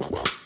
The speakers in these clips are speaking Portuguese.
Então,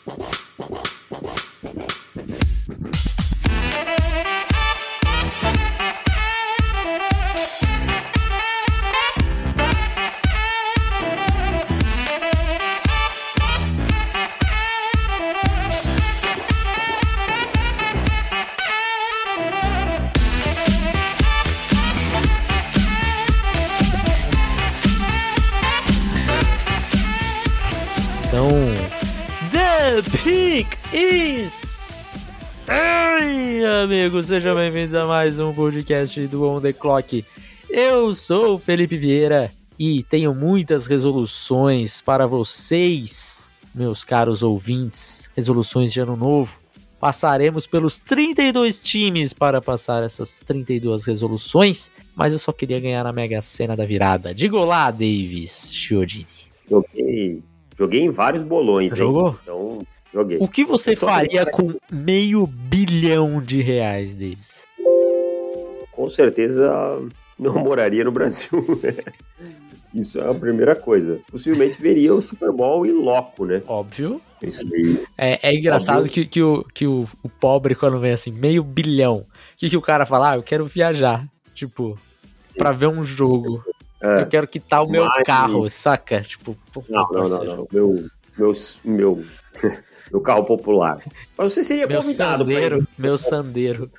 amigos, sejam bem-vindos a mais um podcast do On The Clock. Eu sou o Felipe Vieira e tenho muitas resoluções para vocês, meus caros ouvintes. Resoluções de ano novo. Passaremos pelos 32 times para passar essas 32 resoluções, mas eu só queria ganhar na Mega Sena da virada. Diga olá, Davis Chiodini. Joguei, joguei em vários bolões, Jogou? hein? Então, joguei. O que você só faria queria- com meio bilhão de reais, Davis? Com certeza não moraria no Brasil. Isso é a primeira coisa. Possivelmente veria o Super Bowl em loco, né? Óbvio. É, é engraçado Óbvio. que, que, o, que o, o pobre, quando vem assim, meio bilhão, o que, que o cara fala? Ah, eu quero viajar. Tipo, Sim. pra ver um jogo. É. Eu quero quitar o meu carro, saca? Tipo, Não, não, não, não. Meu, meu, meu, meu carro popular. Mas você seria Meu convidado pra ir. sandeiro, meu sandeiro.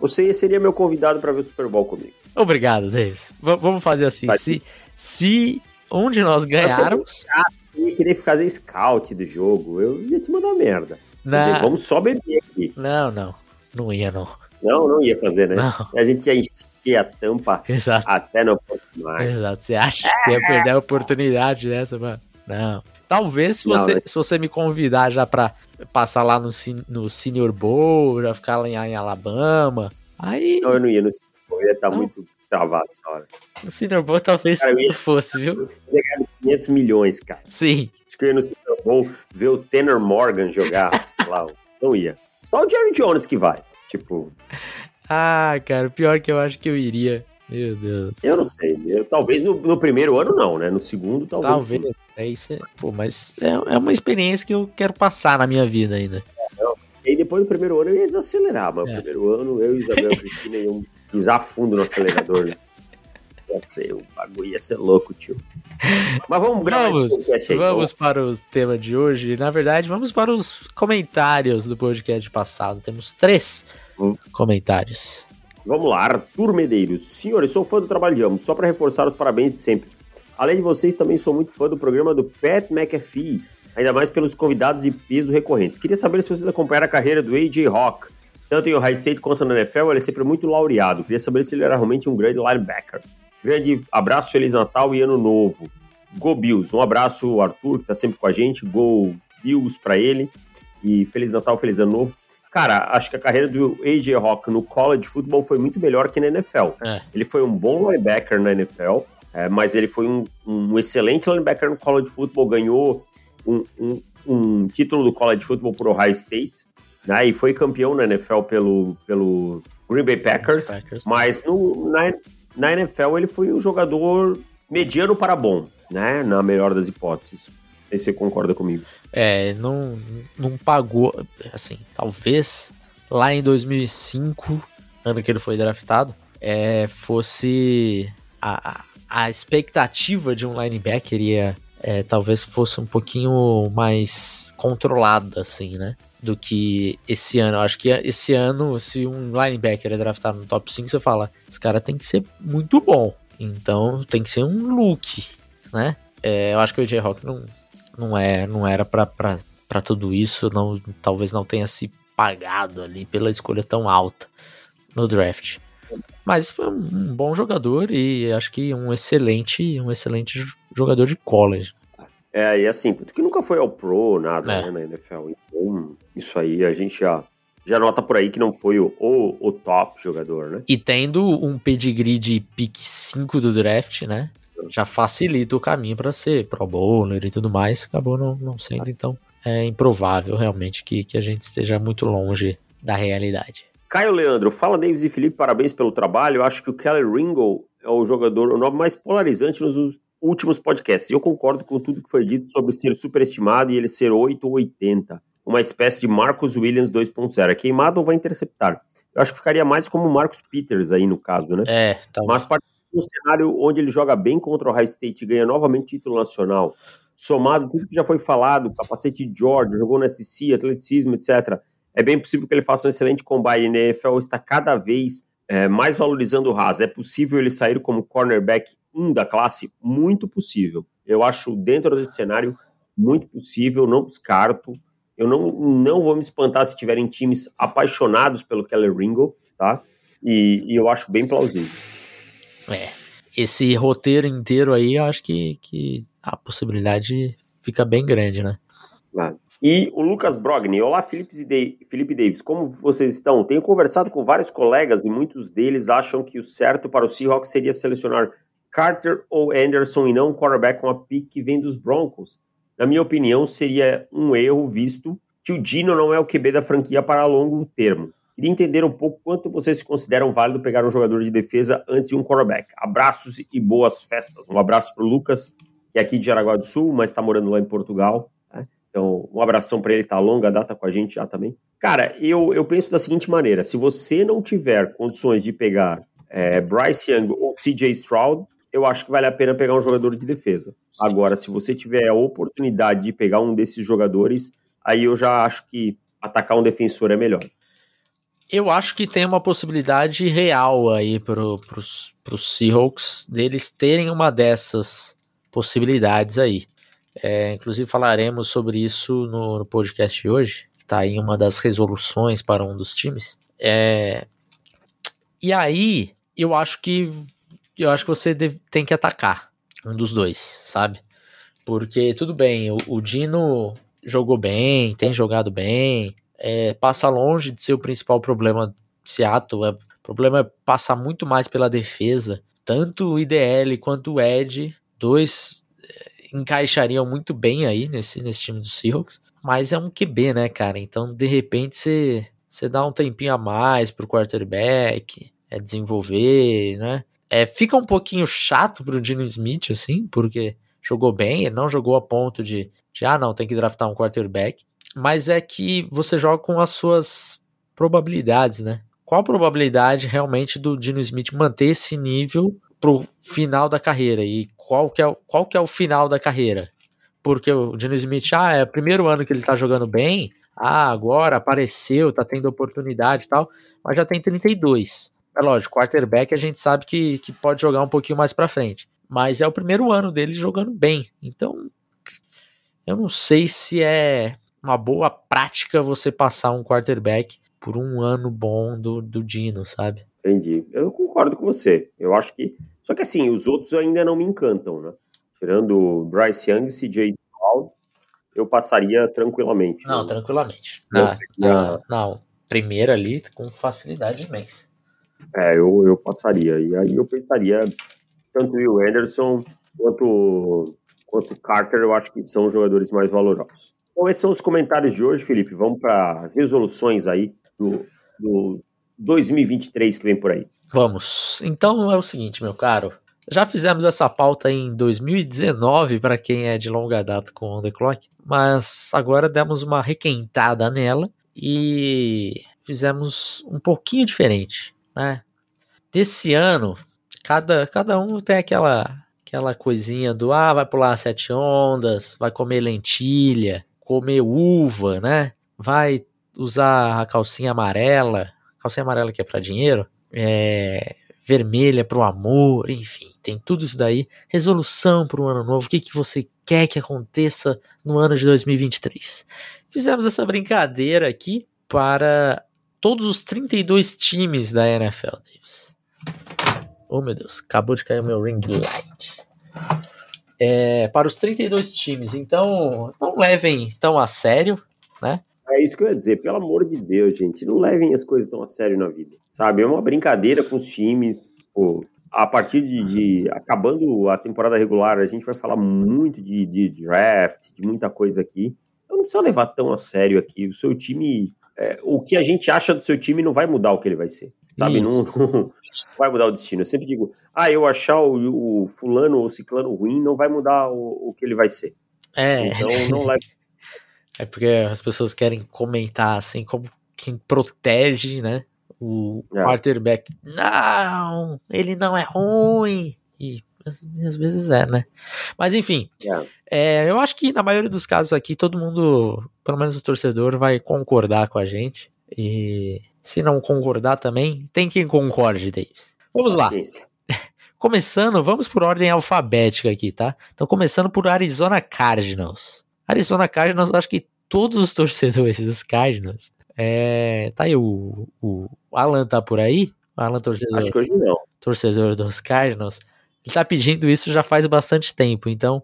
Você seria meu convidado para ver o Super Bowl comigo. Obrigado, Davis. V- vamos fazer assim. Vai. Se, se um de nós ganharmos. é chato, Eu ia querer fazer scout do jogo. Eu ia te mandar merda. Quer dizer, Na... vamos só beber aqui. Não, não. Não ia, não. Não, não ia fazer, né? Não. A gente ia encher a tampa Exato. até não mais. Exato. Você acha que ia perder a oportunidade dessa, mano? Não. Talvez se Não, você, né? se você me convidar já pra passar lá no, no Senior Bowl, já ficar lá em, em Alabama. Aí Não, eu não ia no Super Bowl, ia estar Não. muito travado essa hora. no Senior Bowl talvez Cara, ia- fosse, viu? Eu ia ganhar 500 milhões, cara. Sim. Acho que eu ia no Super Bowl ver o Tanner Morgan jogar, sei lá, não ia. Só o Jerry Jones que vai. Tipo, Ah, cara, pior que eu acho que eu iria. Meu Deus. eu não sei. Eu, talvez no, no primeiro ano não, né? No segundo, talvez. Talvez. sim. É isso. é- Pô, mas é, é uma experiência que eu quero passar na minha vida ainda. E aí depois do primeiro ano eu ia desacelerar, mas É. no primeiro ano eu e Isabel e Cristina iam pisar fundo no acelerador, né? Ia ser, o bagulho ia ser louco, tio. Mas vamos gravar Vamos, esse podcast aí. então. vamos para o tema de hoje. Na verdade, vamos para os comentários do podcast passado. Temos três Hum. comentários. Vamos lá, Arthur Medeiros. Senhores, sou fã do trabalho de ambos, só para reforçar os parabéns de sempre. Além de vocês, também sou muito fã do programa do Pat McAfee, ainda mais pelos convidados de peso recorrentes. Queria saber se vocês acompanharam a carreira do A.J. Hawk, tanto em Ohio State quanto na NFL, ele é sempre muito laureado. Queria saber se ele era realmente um grande linebacker. Grande abraço, Feliz Natal e Ano Novo. Go Bills. Um abraço, Arthur, que tá sempre com a gente. Go Bills para ele. E Feliz Natal, Feliz Ano Novo. Cara, acho que a carreira do A.J. Hawk no college football foi muito melhor que na NFL. É. Ele foi um bom linebacker na NFL, é, mas ele foi um, um excelente linebacker no college football, ganhou um, um- um título do college football por Ohio State, né, e foi campeão na NFL pelo, pelo Green Bay Packers, Packers. mas no, na, na NFL ele foi um jogador mediano para bom, né, na melhor das hipóteses. Sei se você concorda comigo. É, não, não pagou. Assim, talvez lá em 2005, ano que ele foi draftado, é, fosse a, a- expectativa de um linebacker ia, é, talvez fosse um pouquinho mais controlada, assim, né? Do que esse ano. Eu acho que esse ano, se um linebacker é draftado no top 5, você fala, esse cara tem que ser muito bom. Então tem que ser um look, né? É, eu acho que o AJ Rock não, não, é, não era pra tudo isso, não, talvez não tenha se pagado ali pela escolha tão alta no draft. Mas foi um bom jogador e acho que um excelente, um excelente jogador de college. É, e assim, tanto que nunca foi ao Pro, nada, É. né, na NFL. Então, isso aí a gente já, já nota por aí que não foi o, o, o top jogador, né? E tendo um pedigree de pick 5 do draft, né? Já facilita o caminho para ser Pro Bowler e tudo mais. Acabou não, não sendo, então é improvável realmente que, que a gente esteja muito longe da realidade. Caio Leandro, fala Davis e Felipe, parabéns pelo trabalho. Eu acho que o Kelly Ringo é o jogador, o nome mais polarizante nos, últimos podcasts. Eu concordo com tudo que foi dito sobre ser superestimado e ele ser 8 ou 80. Uma espécie de Marcus Williams 2.0. É queimado ou vai interceptar? Eu acho que ficaria mais como Marcus Peters aí no caso, né? É, tá. Mas um cenário onde ele joga bem contra o High State e ganha novamente título nacional, somado tudo que já foi falado, capacete de George, jogou no SC, atleticismo, etc., é bem possível que ele faça um excelente combine. A NFL está cada vez é, mais valorizando o Haas. É possível ele sair como cornerback 1 da classe? Muito possível. Eu acho, dentro desse cenário, muito possível, não descarto. Eu não, não vou me espantar se tiverem times apaixonados pelo Keller Ringo, tá? E, e eu acho bem plausível. É, esse roteiro inteiro aí, eu acho que, que a possibilidade fica bem grande, né? Claro. E o Lucas Brogni, olá Felipe Davis, como vocês estão? Tenho conversado com vários colegas e muitos deles acham que o certo para o Seahawks seria selecionar Carter ou Anderson e não um quarterback com a pick que vem dos Broncos. Na minha opinião, seria um erro visto que o Dino não é o QB da franquia para longo termo. Queria entender um pouco quanto vocês consideram válido pegar um jogador de defesa antes de um quarterback. Abraços e boas festas. Um abraço para o Lucas, que é aqui de Jaraguá do Sul, mas está morando lá em Portugal. Né? Então, um abração para ele, tá longa data com a gente já também. Cara, eu, eu penso da seguinte maneira: se você não tiver condições de pegar é, Bryce Young ou CJ Stroud, eu acho que vale a pena pegar um jogador de defesa. Agora, se você tiver a oportunidade de pegar um desses jogadores, aí eu já acho que atacar um defensor é melhor. Eu acho que tem uma possibilidade real aí pros, pros Seahawks deles terem uma dessas possibilidades aí. É, inclusive falaremos sobre isso no, no podcast de hoje, que tá aí uma das resoluções para um dos times. É, e aí, eu acho que eu acho que você deve, tem que atacar um dos dois, sabe? Porque tudo bem, o, o Dino jogou bem, tem jogado bem, é, passa longe de ser o principal problema de Seattle. É, o problema é passar muito mais pela defesa. Tanto o IDL quanto o Ed, dois é, encaixariam muito bem aí nesse, nesse time do Seahawks. Mas é um QB, né, cara? Então, de repente, você, você dá um tempinho a mais pro quarterback, é desenvolver, né? É, fica um pouquinho chato pro Dino Smith, assim, porque jogou bem, ele não jogou a ponto de, de ah, não, tem que draftar um quarterback mas é que você joga com as suas probabilidades, né? Qual a probabilidade realmente do Dino Smith manter esse nível pro final da carreira? E qual que é, qual que é o final da carreira? Porque o Dino Smith, ah, é o primeiro ano que ele tá jogando bem, ah, agora apareceu, tá tendo oportunidade e tal, mas já tem 32. É lógico, quarterback a gente sabe que, que pode jogar um pouquinho mais para frente. Mas é o primeiro ano dele jogando bem. Então, eu não sei se é uma boa prática você passar um quarterback por um ano bom do, do Dino, sabe? Entendi. Eu concordo com você. Eu acho que. Só que assim, os outros ainda não me encantam, né? Tirando Bryce Young e CJ Stroud, eu passaria tranquilamente. Não, né? tranquilamente. Na, na, não, primeiro ali com facilidade imensa. É, eu, eu passaria. E aí eu pensaria, tanto o Will Anderson quanto, quanto o Carter, eu acho que são jogadores mais valorosos. Então, esses são os comentários de hoje, Felipe. Vamos para as resoluções aí do, do 2023 que vem por aí. Vamos. Então é o seguinte, meu caro. Já fizemos essa pauta em 2019 para quem é de longa data com On The Clock, mas agora demos uma requentada nela e fizemos um pouquinho diferente, né? Desse ano, cada, cada um tem aquela aquela coisinha do ah, vai pular sete ondas, vai comer lentilha, comer uva, né? Vai usar a calcinha amarela, calcinha amarela que é para dinheiro, é, vermelha para o amor, enfim, tem tudo isso daí. Resolução para o ano novo, o que, que você quer que aconteça no ano de 2023. Fizemos essa brincadeira aqui para todos os 32 times da NFL, Davis. Oh meu Deus, acabou de cair o meu ring light é, para os 32 times. Então, não levem tão a sério, né? É isso que eu ia dizer, pelo amor de Deus, gente, não levem as coisas tão a sério na vida, sabe? É uma brincadeira com os times, pô, a partir de, de, acabando a temporada regular, a gente vai falar muito de, de, draft, de muita coisa aqui. Então não precisa levar tão a sério aqui. O seu time, é, o que a gente acha do seu time não vai mudar o que ele vai ser, sabe? Não, não, vai mudar o destino. Eu sempre digo, ah, eu achar o, o fulano ou ciclano ruim não vai mudar o, o que ele vai ser. É. Então não leve. É porque as pessoas querem comentar assim como quem protege, né? O É. quarterback. Não, ele não é ruim. E às, às vezes é, né? Mas enfim, É. é, eu acho que na maioria dos casos aqui, todo mundo, pelo menos o torcedor, vai concordar com a gente. E se não concordar também, tem quem concorde, Davis. Vamos lá. Começando, vamos por ordem alfabética aqui, tá? Então, começando por Arizona Cardinals. Arizona Cardinals, eu acho que todos os torcedores dos Cardinals. É, tá aí, o, o Alan tá por aí? O Alan, torcedor, Acho que hoje não. torcedor dos Cardinals. Ele tá pedindo isso já faz bastante tempo, então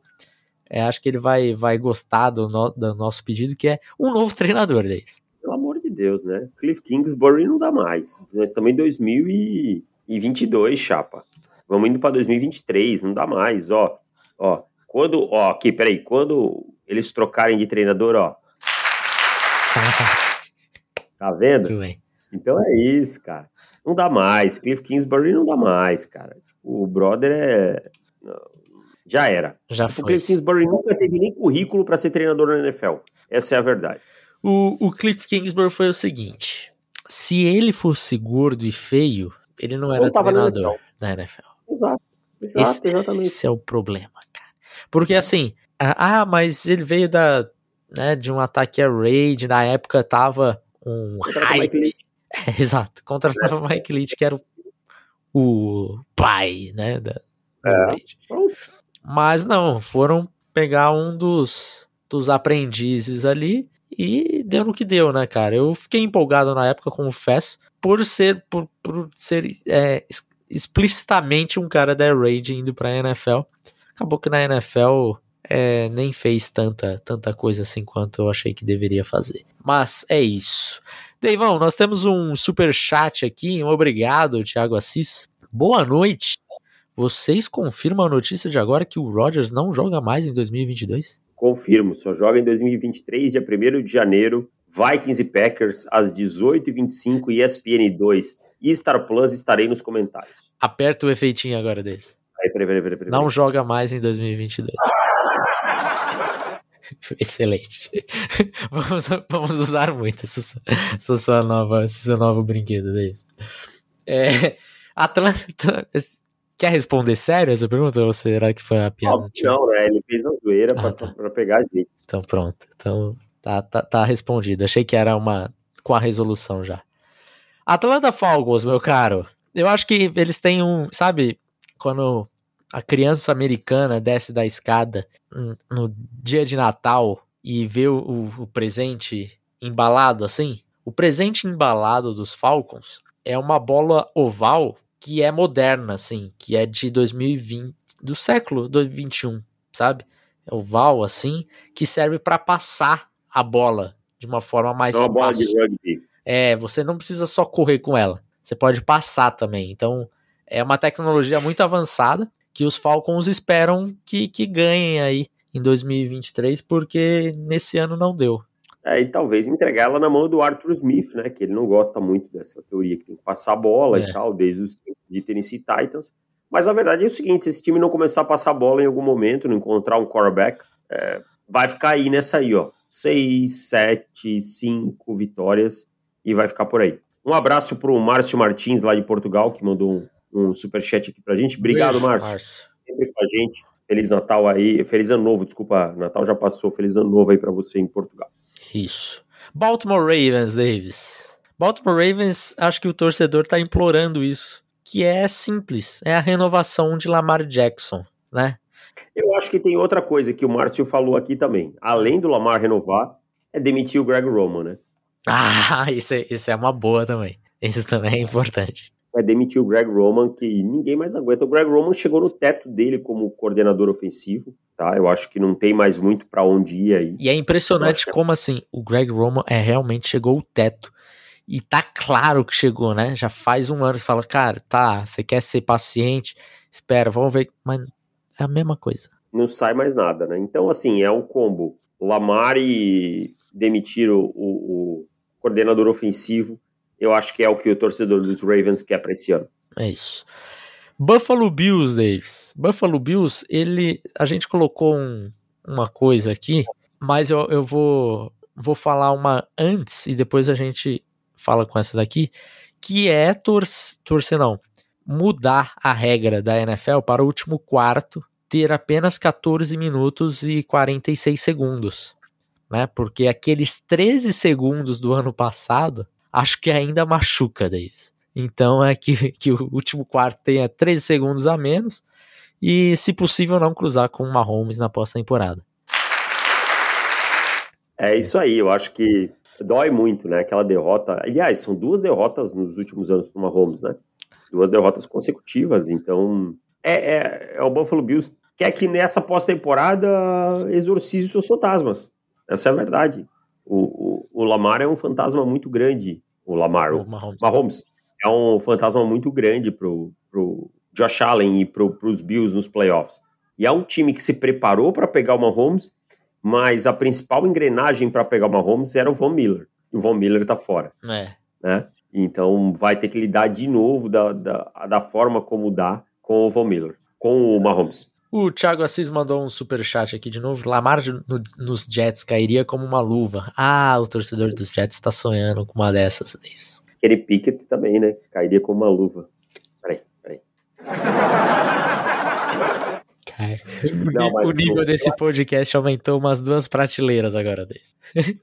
é, acho que ele vai, vai gostar do, no- do nosso pedido, que é um novo treinador deles. Deus, né? Cliff Kingsbury não dá mais. Nós estamos em 2022, chapa. Vamos indo para 2023, não dá mais, ó. Ó, quando, ó, aqui, peraí, quando eles trocarem de treinador, ó, tá vendo? Então é isso, cara. Não dá mais. Cliff Kingsbury não dá mais, cara. Tipo, o brother é. Já era. Já O foi. Cliff Kingsbury nunca teve nem currículo para ser treinador na NFL. Essa é a verdade. O, o Cliff Kingsbury foi o seguinte: se ele fosse gordo e feio, ele não era Não treinador da NFL. Exato. Exato, Esse, exatamente. esse é o problema, cara. Porque assim, ah, mas ele veio da, né, de um ataque a raid, na época tava um hype. Leach. É, exato, contratava o Mike Leach, que era o, o pai, né, da, É. Mas não, foram pegar um dos, dos aprendizes ali e deu no que deu, né, cara? Eu fiquei empolgado na época, confesso, por ser, por, por ser é, explicitamente um cara da Raid indo pra NFL. Acabou que na NFL é, nem fez tanta, tanta coisa assim quanto eu achei que deveria fazer. Mas é isso. Deivão, nós temos um super chat aqui. Um obrigado, Thiago Assis. Boa noite. Vocês confirmam a notícia de agora que o Rodgers não joga mais em 2022? Confirmo, só joga em 2023, dia 1 de janeiro. Vikings e Packers, às 18h25, ESPN 2 e Star Plus, estarei nos comentários. Aperta o efeitinho agora deles. Aí, peraí, peraí, peraí. peraí. Não joga mais em 2022. Excelente. Vamos, vamos usar muito essa sua nova, esse seu novo brinquedo, David. É, Atlanta. Quer responder sério essa pergunta ou será que foi uma piada? Óbvio não, né? Ele fez na zoeira Ah, pra, tá. pra pegar a gente. Então pronto. Então tá, tá, tá respondido. Achei que era uma com a resolução já. Atlanta Falcons, meu caro. Eu acho que eles têm um, sabe, quando a criança americana desce da escada hum, no dia de Natal e vê o, o- o presente embalado assim. O presente embalado dos Falcons é uma bola oval que é moderna, assim, que é de 2020, do século 21, sabe? É oval assim, que serve para passar a bola de uma forma mais É uma bola de fácil. É, você não precisa só correr com ela, você pode passar também. Então, é uma tecnologia muito avançada que os Falcons esperam que, que ganhem aí em 2023, porque nesse ano não deu. É, e talvez entregar ela na mão do Arthur Smith, né? Que ele não gosta muito dessa teoria que tem que passar a bola É. e tal, desde os tempos de Tennessee Titans. Mas a verdade é o seguinte: se esse time não começar a passar a bola em algum momento, não encontrar um quarterback, é, vai ficar aí nessa aí, ó. Seis, sete, cinco vitórias e vai ficar por aí. Um abraço pro Márcio Martins, lá de Portugal, que mandou um, um superchat aqui pra gente. Obrigado, Beijo, Márcio. Sempre com a gente. Feliz Natal aí. Feliz Ano Novo, desculpa. Natal já passou. Feliz Ano Novo aí pra você em Portugal. Isso. Baltimore Ravens, Davis. Baltimore Ravens, acho que o torcedor tá implorando isso. Que é simples, é a renovação de Lamar Jackson, né? Eu acho que tem outra coisa que o Márcio falou aqui também. Além do Lamar renovar, é demitir o Greg Roman, né? Ah, isso é, isso é uma boa também. Isso também é importante. É demitir o Greg Roman, que ninguém mais aguenta. O Greg Roman chegou no teto dele como coordenador ofensivo, tá? Eu acho que não tem mais muito pra onde ir aí. E é impressionante Nossa. como assim, o Greg Roman é realmente chegou o teto. E tá claro que chegou, né? Já faz um ano, você fala, cara, tá, você quer ser paciente, espera, vamos ver. Mas é a mesma coisa. Não sai mais nada, né? Então, assim, é um combo. Lamar e demitir o, o- o coordenador ofensivo, eu acho que é o que o torcedor dos Ravens quer pra esse ano. É isso. Buffalo Bills, Davis. Buffalo Bills, ele. A gente colocou um, uma coisa aqui, mas eu, eu vou, vou falar uma antes e depois a gente fala com essa daqui, que é torcer, torcer não, mudar a regra da NFL para o último quarto ter apenas 14 minutos e 46 segundos, né? Porque aqueles 13 segundos do ano passado, acho que ainda machuca, Davis. Então é que, que o último quarto tenha 13 segundos a menos e, se possível, não cruzar com o Mahomes na pós-temporada. É isso aí, eu acho que dói muito, né? Aquela derrota. Aliás, são duas derrotas nos últimos anos para o Mahomes, né? Duas derrotas consecutivas, então. É, é, é, o Buffalo Bills quer que nessa pós-temporada exorcize seus fantasmas. Essa é a verdade. O, o, o, Lamar é um fantasma muito grande. O Lamar, o, o Mahomes. Mahomes. É um fantasma muito grande pro, pro Josh Allen e pro, pros Bills nos playoffs. E é um time que se preparou para pegar o Mahomes mas a principal engrenagem para pegar o Mahomes era o Von Miller. E o Von Miller tá fora. É. Né? Então vai ter que lidar de novo da, da, da forma como dá com o Von Miller, com o Mahomes. O Thiago Assis mandou um super chat aqui de novo. Lamar no, nos Jets cairia como uma luva. Ah, o torcedor dos Jets está sonhando com uma dessas, Davis. Aquele Pickett também, né? Cairia como uma luva. Peraí, peraí. Cara, Não, o nível desse podcast aumentou umas duas prateleiras agora, desde.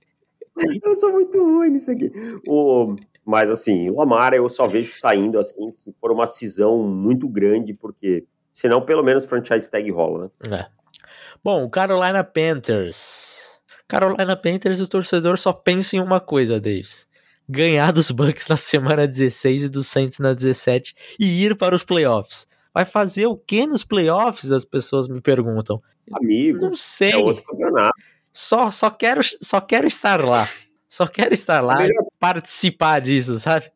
eu sou muito ruim nisso aqui. O, mas assim, o Lamar eu só vejo saindo assim se for uma cisão muito grande, porque senão pelo menos franchise tag rola, né? É. Bom, o Carolina Panthers. Carolina Panthers, o torcedor só pensa em uma coisa, Davis. Ganhar dos Bucks na semana 16 e dos Saints na 17 e ir para os playoffs. Vai fazer o que nos playoffs? As pessoas me perguntam. Amigo, não sei. É outro campeonato. Só, só, quero, só quero estar lá. Só quero estar lá e participar disso, sabe?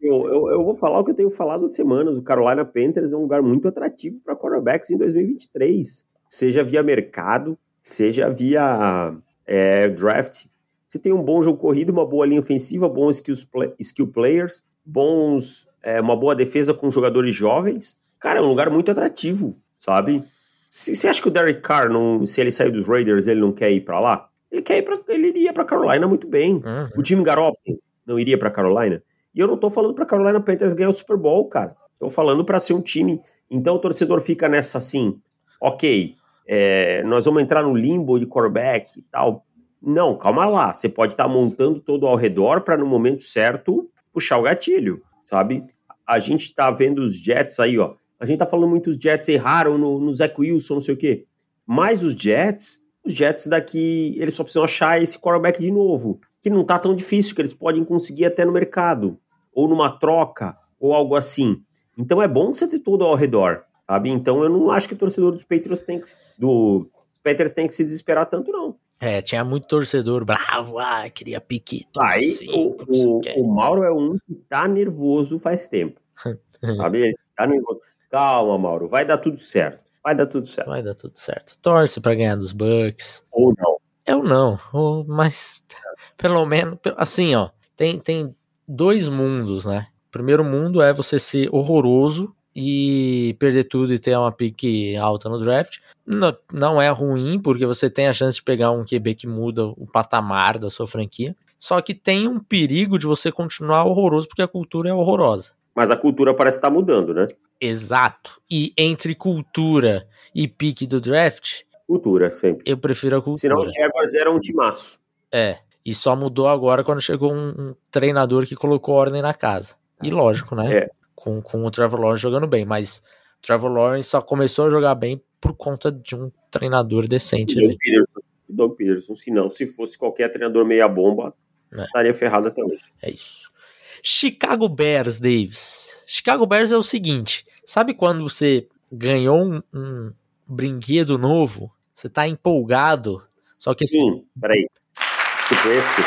Eu, eu, eu, vou falar o que eu tenho falado há semanas. O Carolina Panthers é um lugar muito atrativo para quarterbacks em 2023. Seja via mercado, seja via é, draft. Você tem um bom jogo corrido, uma boa linha ofensiva, bons skills, skill players, bons, é, uma boa defesa com jogadores jovens. Cara, é um lugar muito atrativo, sabe? Você acha que o Derek Carr, não, se ele sair dos Raiders, ele não quer ir para lá? Ele quer ir pra, ele iria para Carolina muito bem. Uhum. O time Garoppolo não iria para Carolina. E eu não tô falando para Carolina Panthers ganhar o Super Bowl, cara. Tô falando para ser um time. Então o torcedor fica nessa assim, ok, é, nós vamos entrar no limbo de quarterback e tal. Não, calma lá. Você pode estar tá montando todo ao redor para no momento certo puxar o gatilho, sabe? A gente tá vendo os Jets aí, ó. A gente tá falando muito os Jets erraram no, no Zach Wilson, não sei o quê. Mas os Jets, os Jets daqui, eles só precisam achar esse quarterback de novo. Que não tá tão difícil, que eles podem conseguir até no mercado. Ou numa troca, ou algo assim. Então é bom você ter tudo ao redor, sabe? Então eu não acho que o torcedor dos Patriots tem que, do, Patriots tem que se desesperar tanto, não. É, tinha muito torcedor bravo, ah, queria pique. Aí o, o, o, Mauro é um que tá nervoso faz tempo. sabe? Ele tá nervoso. Calma, Mauro, vai dar tudo certo. Vai dar tudo certo. Vai dar tudo certo. Torce para ganhar dos Bucks. Ou não. Eu não, mas pelo menos, assim, ó, tem, tem dois mundos, né? O primeiro mundo é você ser horroroso e perder tudo e ter uma pique alta no draft. Não, não é ruim, porque você tem a chance de pegar um QB que muda o patamar da sua franquia. Só que tem um perigo de você continuar horroroso, porque a cultura é horrorosa. Mas a cultura parece estar tá mudando, né? Exato. E entre cultura e pique do draft. Cultura, sempre. Eu prefiro a cultura. Senão os Jaguars eram um timaço. É. E só mudou agora quando chegou um, um treinador que colocou ordem na casa. E lógico, né? É. Com, com o Trevor Lawrence jogando bem. Mas o Trevor Lawrence só começou a jogar bem por conta de um treinador decente. Doug Peterson. Doug Peterson. Se não, se fosse qualquer treinador meia bomba, é. estaria ferrado até hoje. É isso. Chicago Bears, Davis. Chicago Bears é o seguinte: sabe quando você ganhou um, um brinquedo novo? Você tá empolgado, só que. Sim, peraí. Tipo esse?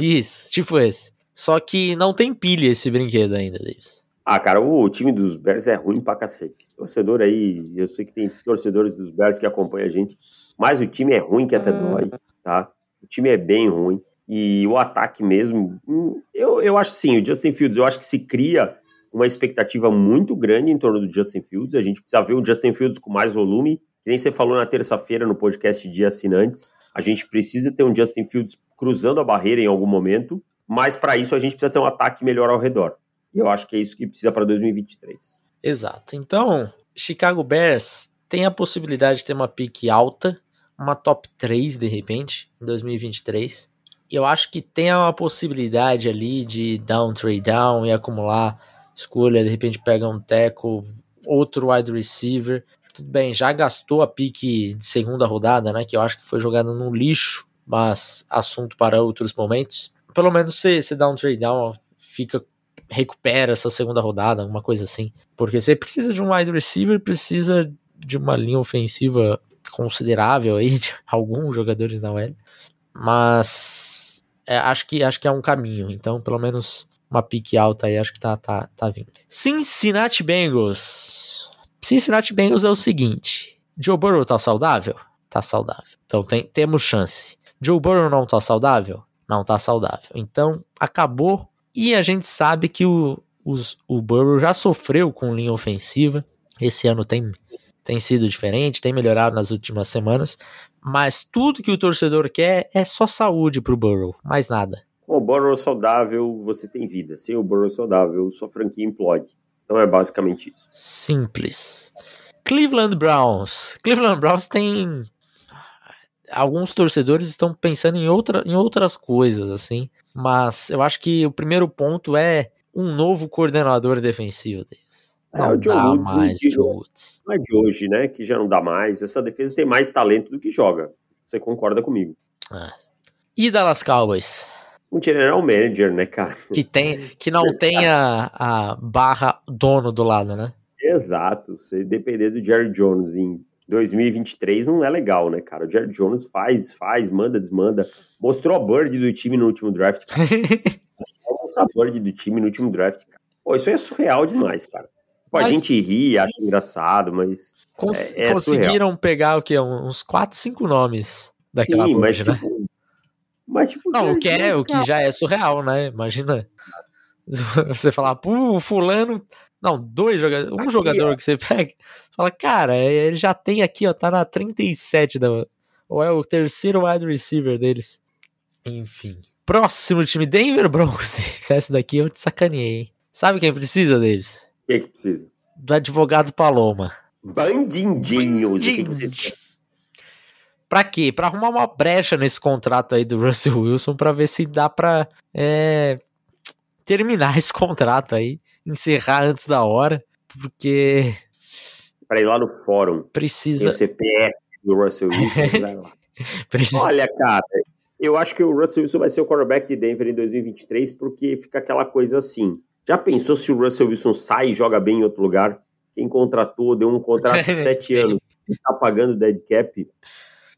Isso, tipo esse. Só que não tem pilha esse brinquedo ainda, Davis. Ah, cara, o time dos Bears é ruim pra cacete. Torcedor aí, eu sei que tem torcedores dos Bears que acompanham a gente, mas o time é ruim que até dói, tá? O time é bem ruim. E o ataque mesmo, hum, eu, eu acho sim, o Justin Fields, eu acho que se cria uma expectativa muito grande em torno do Justin Fields. A gente precisa ver o Justin Fields com mais volume. Que nem você falou na terça-feira no podcast de assinantes. A gente precisa ter um Justin Fields cruzando a barreira em algum momento, mas para isso a gente precisa ter um ataque melhor ao redor. E eu acho que é isso que precisa para 2023. Exato. Então, Chicago Bears tem a possibilidade de ter uma pique alta, uma top 3 de repente, em 2023. Eu acho que tem uma possibilidade ali de dar um trade down e acumular escolha, de repente pega um tackle, outro wide receiver. Tudo bem, já gastou a pique de segunda rodada, né? Que eu acho que foi jogada no lixo, mas assunto para outros momentos. Pelo menos você dá um trade down, fica recupera essa segunda rodada, alguma coisa assim. Porque você precisa de um wide receiver, precisa de uma linha ofensiva considerável aí, de alguns jogadores na UL. Mas é, acho, que, acho que é um caminho. Então, pelo menos uma pique alta aí, acho que tá, tá, tá vindo. Cincinnati Bengals. Cincinnati Bengals é o seguinte: Joe Burrow tá saudável? Tá saudável. Então tem, temos chance. Joe Burrow não tá saudável? Não tá saudável. Então acabou e a gente sabe que o, os, o Burrow já sofreu com linha ofensiva. Esse ano tem, tem sido diferente, tem melhorado nas últimas semanas. Mas tudo que o torcedor quer é só saúde pro Burrow, mais nada. Com o Burrow saudável, você tem vida. Sem o Burrow saudável, sua franquia implode. Então é basicamente isso. Simples. Cleveland Browns. Cleveland Browns tem alguns torcedores estão pensando em, outra, em outras coisas, assim. Mas eu acho que o primeiro ponto é um novo coordenador defensivo deles. É, não é, o Joe Woods, mais Joe Woods. Não é de hoje, né? Que já não dá mais. Essa defesa tem mais talento do que joga. Você concorda comigo? É. E Dallas Cowboys? Um general manager, né, cara? Que, tem, que não tem a, a barra dono do lado, né? Exato. Se depender do Jerry Jones em 2023 não é legal, né, cara? O Jerry Jones faz, faz, manda, desmanda. Mostrou a bird do time no último draft, cara. Mostrou a bird do time no último draft, cara. Pô, isso é surreal demais, cara. Pô, mas... A gente ri, acha engraçado, mas. Cons é, é conseguiram surreal. pegar o quê? Uns 4, 5 nomes daquela Sim, mas, né? Tipo, mas, tipo. Não, o que, é, o que já é surreal, né? Imagina. Você falar, pô, fulano não, dois jogadores. Um aqui, jogador ó. que você pega, fala, cara, é, ele já tem aqui, ó, tá na 37 da. Ou é o terceiro wide receiver deles. Enfim. Próximo time, Denver Broncos. Essa daqui eu te sacaneei, hein? Sabe quem precisa deles? Quem que precisa? Do advogado Paloma. Bandindinhos. Bandindinhos. Pra quê? Pra arrumar uma brecha nesse contrato aí do Russell Wilson pra ver se dá pra é, terminar esse contrato aí encerrar antes da hora, porque. Para ir lá no fórum. Precisa. Tem o CPF do Russell Wilson. Precisa... Olha, cara, eu acho que o Russell Wilson vai ser o quarterback de Denver em 2023, porque fica aquela coisa assim. Já pensou se o Russell Wilson sai e joga bem em outro lugar? Quem contratou, deu um contrato de sete anos e tá pagando dead cap,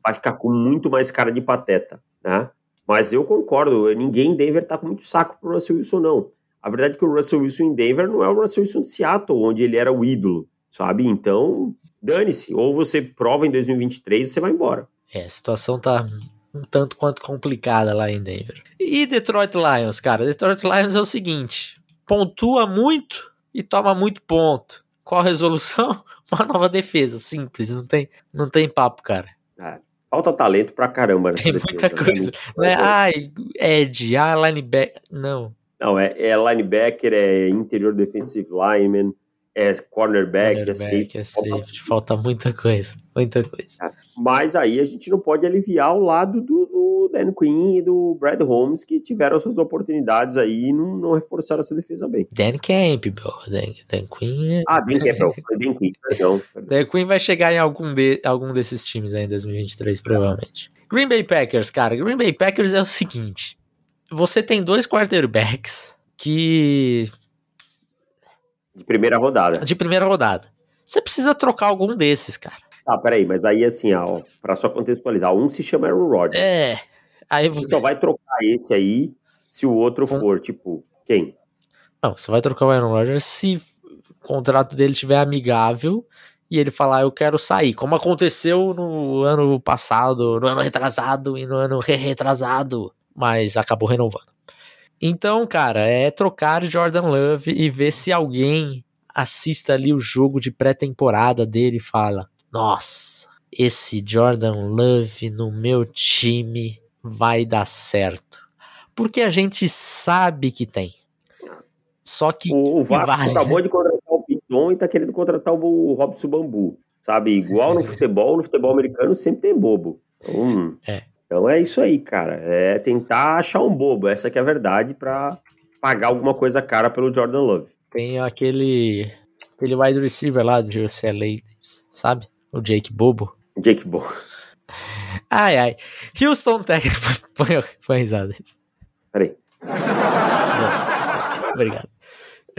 vai ficar com muito mais cara de pateta, né? Mas eu concordo, ninguém em Denver tá com muito saco pro Russell Wilson, não. A verdade é que o Russell Wilson em Denver não é o Russell Wilson de Seattle, onde ele era o ídolo, sabe? Então, dane-se. Ou você prova em 2023 ou você vai embora. É, a situação tá um tanto quanto complicada lá em Denver. E Detroit Lions, cara? Detroit Lions é o seguinte: pontua muito e toma muito ponto. Qual a resolução? Uma nova defesa, simples, não tem, não tem papo, cara. É, falta talento pra caramba nessa Tem defesa, muita né? coisa. Não é, ai, Ed, ah, linebacker. Não, não, é, é linebacker, é interior defensive lineman, é cornerback, é cornerback é safety. É safety. Falta muita coisa, muita coisa. É, mas aí a gente não pode aliviar o lado do, do Dan Quinn e do Brad Holmes, que tiveram suas oportunidades aí e não, não reforçaram essa defesa bem. Dan Campbell, Dan, Dan Quinn... É... Ah, Dan Campbell, Dan Quinn, perdão. Dan Quinn vai chegar em algum, de, algum desses times aí em 2023, provavelmente. Green Bay Packers, cara, Green Bay Packers é o seguinte você tem dois quarterbacks que. De primeira rodada. De primeira rodada. Você precisa trocar algum desses, cara. Ah, peraí, mas aí assim, ó, pra só contextualizar, um se chama Aaron Rodgers. É. Aí você... você só vai trocar esse aí se o outro for, tipo, quem? Não, você vai trocar o Aaron Rodgers se o contrato dele tiver amigável e ele falar, eu quero sair. Como aconteceu no ano passado, no ano retrasado e no ano re-retrasado mas acabou renovando. Então, cara, é trocar Jordan Love e ver se alguém assista ali o jogo de pré-temporada dele e fala: Nossa, esse Jordan Love no meu time vai dar certo. Porque a gente sabe que tem. Só que. O, o Vasco vale. acabou de contratar o Piton e tá querendo contratar o Robson Bambu. Sabe? Igual no futebol, no futebol americano sempre tem bobo. Então, é. Então é isso aí, cara. É tentar achar um bobo. Essa que é a verdade para pagar alguma coisa cara pelo Jordan Love. Tem aquele. Aquele wide receiver lá do UCLA, sabe? O Jake Bobo. Jake Bobo. Ai, ai. Houston Texas. Põe, põe risada. Peraí. Obrigado.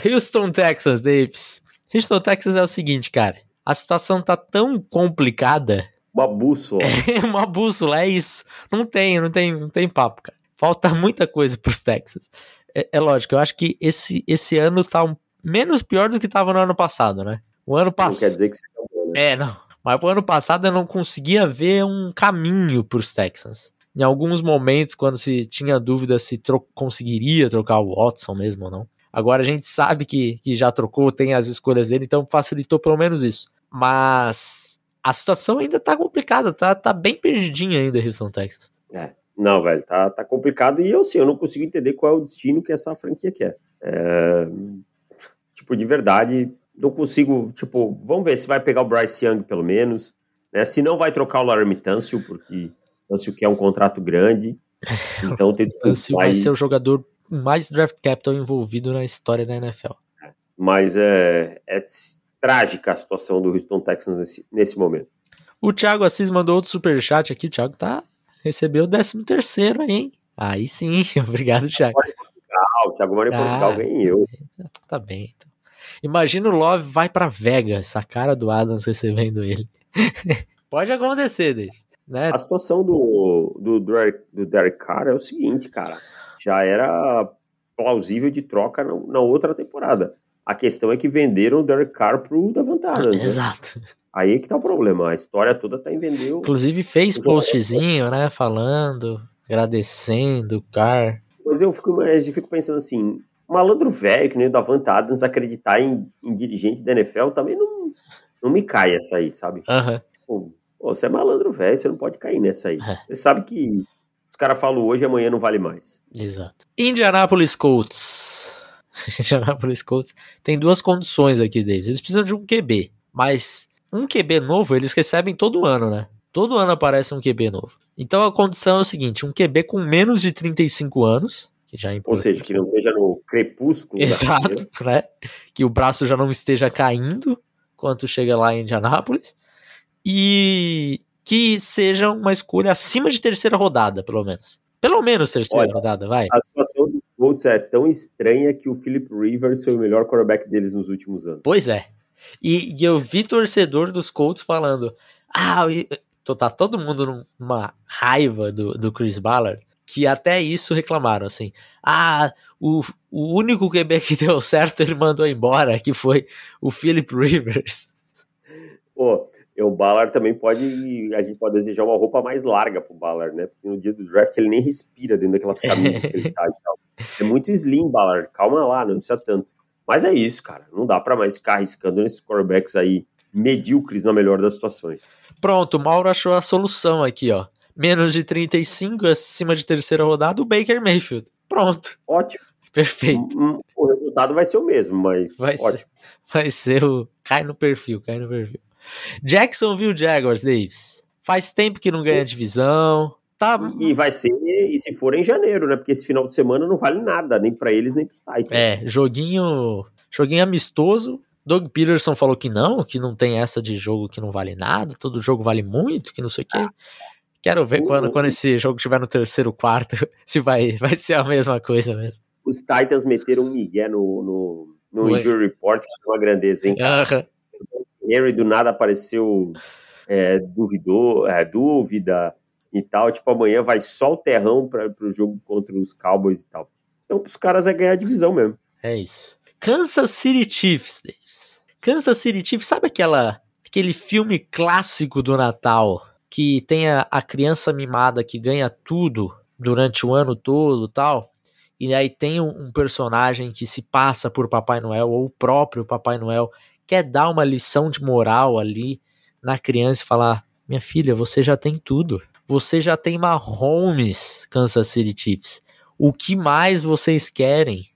Houston, Texas, Davis. Houston, Texas é o seguinte, cara. A situação tá tão complicada. Uma bússola. É uma bússola, é isso. Não tem, não tem, não tem papo, cara. Falta muita coisa pros Texas. É, é lógico, eu acho que esse, esse ano tá um, menos pior do que tava no ano passado, né? O ano passado. Não quer dizer que seja bom, né? É, não. Mas o ano passado eu não conseguia ver um caminho pros Texans. Em alguns momentos, quando se tinha dúvida se tro conseguiria trocar o Watson mesmo ou não. Agora a gente sabe que, que já trocou, tem as escolhas dele, então facilitou pelo menos isso. Mas a situação ainda tá complicada, tá, tá bem perdidinha ainda, Houston, Texas. É. Não, velho, tá, tá complicado e eu sim, eu não consigo entender qual é o destino que essa franquia quer. É, tipo, de verdade, não consigo, tipo, vamos ver se vai pegar o Bryce Young pelo menos, né? Se não vai trocar o Laramie Tunsil, porque Tunsil quer um contrato grande, então tem Tunsil mais... vai ser o jogador mais draft capital envolvido na história da NFL. Mas é, é trágica a situação do Houston Texans nesse, nesse momento. O Thiago Assis mandou outro superchat aqui. O Thiago tá, recebeu o 13 terceiro aí, hein? Aí sim, obrigado, Thiago. O Thiago mora em Portugal, ah, ganhou. Tá bem, então. Imagina o Love vai para Vegas, a cara do Adams recebendo ele. Pode acontecer, Davis. Né? A situação do, do, do Derek Carr é o seguinte, cara já era plausível de troca na, na outra temporada. A questão é que venderam o Derek Carr pro Davante Adams. Né? Exato. Aí é que tá o problema. A história toda tá em vender. Inclusive fez postzinho, né? Falando, agradecendo o Carr. Mas eu fico, eu fico pensando assim: malandro velho, que nem o Davante Adams, acreditar em, em, dirigente da NFL também não, não me cai essa aí, sabe? Uhum. Tipo, pô, você é malandro velho, você não pode cair nessa aí. É. Você sabe que os caras falam hoje, amanhã não vale mais. Exato. Indianapolis Colts. Indianapolis Colts tem duas condições aqui deles. Eles precisam de um QB, mas um QB novo eles recebem todo ano, né? Todo ano aparece um QB novo. Então a condição é o seguinte: um QB com menos de 35 anos, que já é Ou seja, que não esteja no crepúsculo. Exato, né? Que o braço já não esteja caindo quando chega lá em Indianápolis. E que seja uma escolha acima de terceira rodada, pelo menos. Pelo menos terceira Olha, rodada, vai. A situação dos Colts é tão estranha que o Philip Rivers foi o melhor quarterback deles nos últimos anos. Pois é. E, e eu vi torcedor dos Colts falando: ah, tá todo mundo numa raiva do, do Chris Ballard, que até isso reclamaram, assim. Ah, o, o único QB que deu certo ele mandou embora, que foi o Philip Rivers. Pô, o Ballard também pode. A gente pode desejar uma roupa mais larga pro Ballard, né? Porque no dia do draft ele nem respira dentro daquelas camisas que ele tá e tal. É muito slim, Ballard. Calma lá, não precisa tanto. Mas é isso, cara. Não dá para mais ficar arriscando nesses quarterbacks aí medíocres na melhor das situações. Pronto, o Mauro achou a solução aqui, ó. Menos de 35 acima de terceira rodada, o Baker Mayfield. Pronto. Ótimo. Perfeito. Um, o resultado vai ser o mesmo, mas vai ótimo. Ser, vai ser o. Cai no perfil, cai no perfil. Jacksonville Jaguars, Davis. Faz tempo que não ganha divisão. Tá... E vai ser, e se for em janeiro, né? Porque esse final de semana não vale nada, nem para eles, nem pros Titans. É, joguinho, joguinho amistoso. Doug Peterson falou que não, que não tem essa de jogo que não vale nada, todo jogo vale muito, que não sei o quê. Quero ver quando, quando esse jogo estiver no terceiro, quarto, se vai, vai ser a mesma coisa mesmo. Os Titans meteram um migué no, no, no injury report, que é uma grandeza, hein? Cara? Henry do nada apareceu é, duvidou, é, dúvida e tal. Tipo, amanhã vai só o terrão para o jogo contra os Cowboys e tal. Então, os caras é ganhar a divisão mesmo. É isso. Kansas City Chiefs, Davis. Kansas City Chiefs, sabe aquela, aquele filme clássico do Natal que tem a, a criança mimada que ganha tudo durante o ano todo tal? e aí tem um, um personagem que se passa por Papai Noel, ou o próprio Papai Noel, quer dar uma lição de moral ali na criança e falar: minha filha, você já tem tudo. Você já tem Mahomes, Kansas City Chiefs. O que mais vocês querem?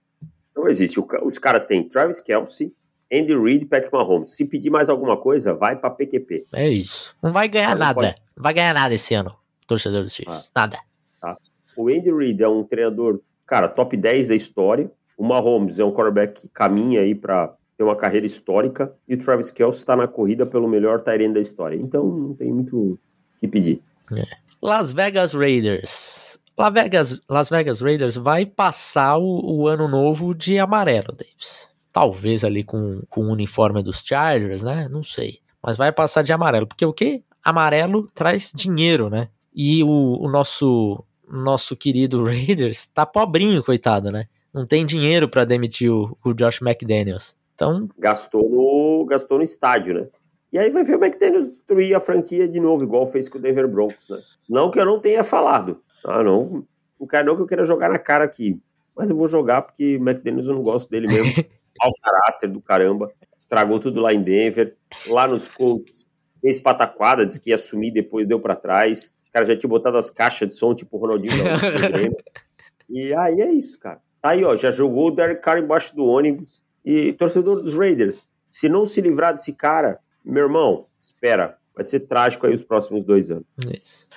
Não existe. Os caras têm Travis Kelsey, Andy Reid e Patrick Mahomes. Se pedir mais alguma coisa, vai pra PQP. É isso. Não vai ganhar Mas nada. Pode... Não vai ganhar nada esse ano, torcedor dos Chiefs. Ah. Nada. Tá. O Andy Reid é um treinador, cara, top 10 da história. O Mahomes é um quarterback que caminha aí pra ter uma carreira histórica. E o Travis Kelsey está na corrida pelo melhor Tyrene da história. Então não tem muito que pedir. É. Las Vegas Raiders. Las Vegas, Las Vegas Raiders vai passar o, o ano novo de amarelo, Davis. Talvez ali com, com o uniforme dos Chargers, né? Não sei. Mas vai passar de amarelo. Porque o quê? Amarelo traz dinheiro, né? E o, o nosso nosso querido Raiders tá pobrinho, coitado, né? Não tem dinheiro para demitir o, o Josh McDaniels. Então. Gastou no, gastou no estádio, né? E aí vai ver o McDaniels destruir a franquia de novo, igual fez com o Denver Broncos, né? Não que eu não tenha falado. Ah, não. Não quero não que eu queira jogar na cara aqui. Mas eu vou jogar porque o McDaniels eu não gosto dele mesmo. Mau caráter do caramba. Estragou tudo lá em Denver. Lá nos Colts, fez pataquada, disse que ia sumir, depois deu para trás. Os caras já tinham botado as caixas de som, tipo o Ronaldinho. e aí é isso, cara. Tá aí, ó. Já jogou o Derek Carr embaixo do ônibus. E torcedor dos Raiders, se não se livrar desse cara, meu irmão, espera. Vai ser trágico aí os próximos dois anos. Isso.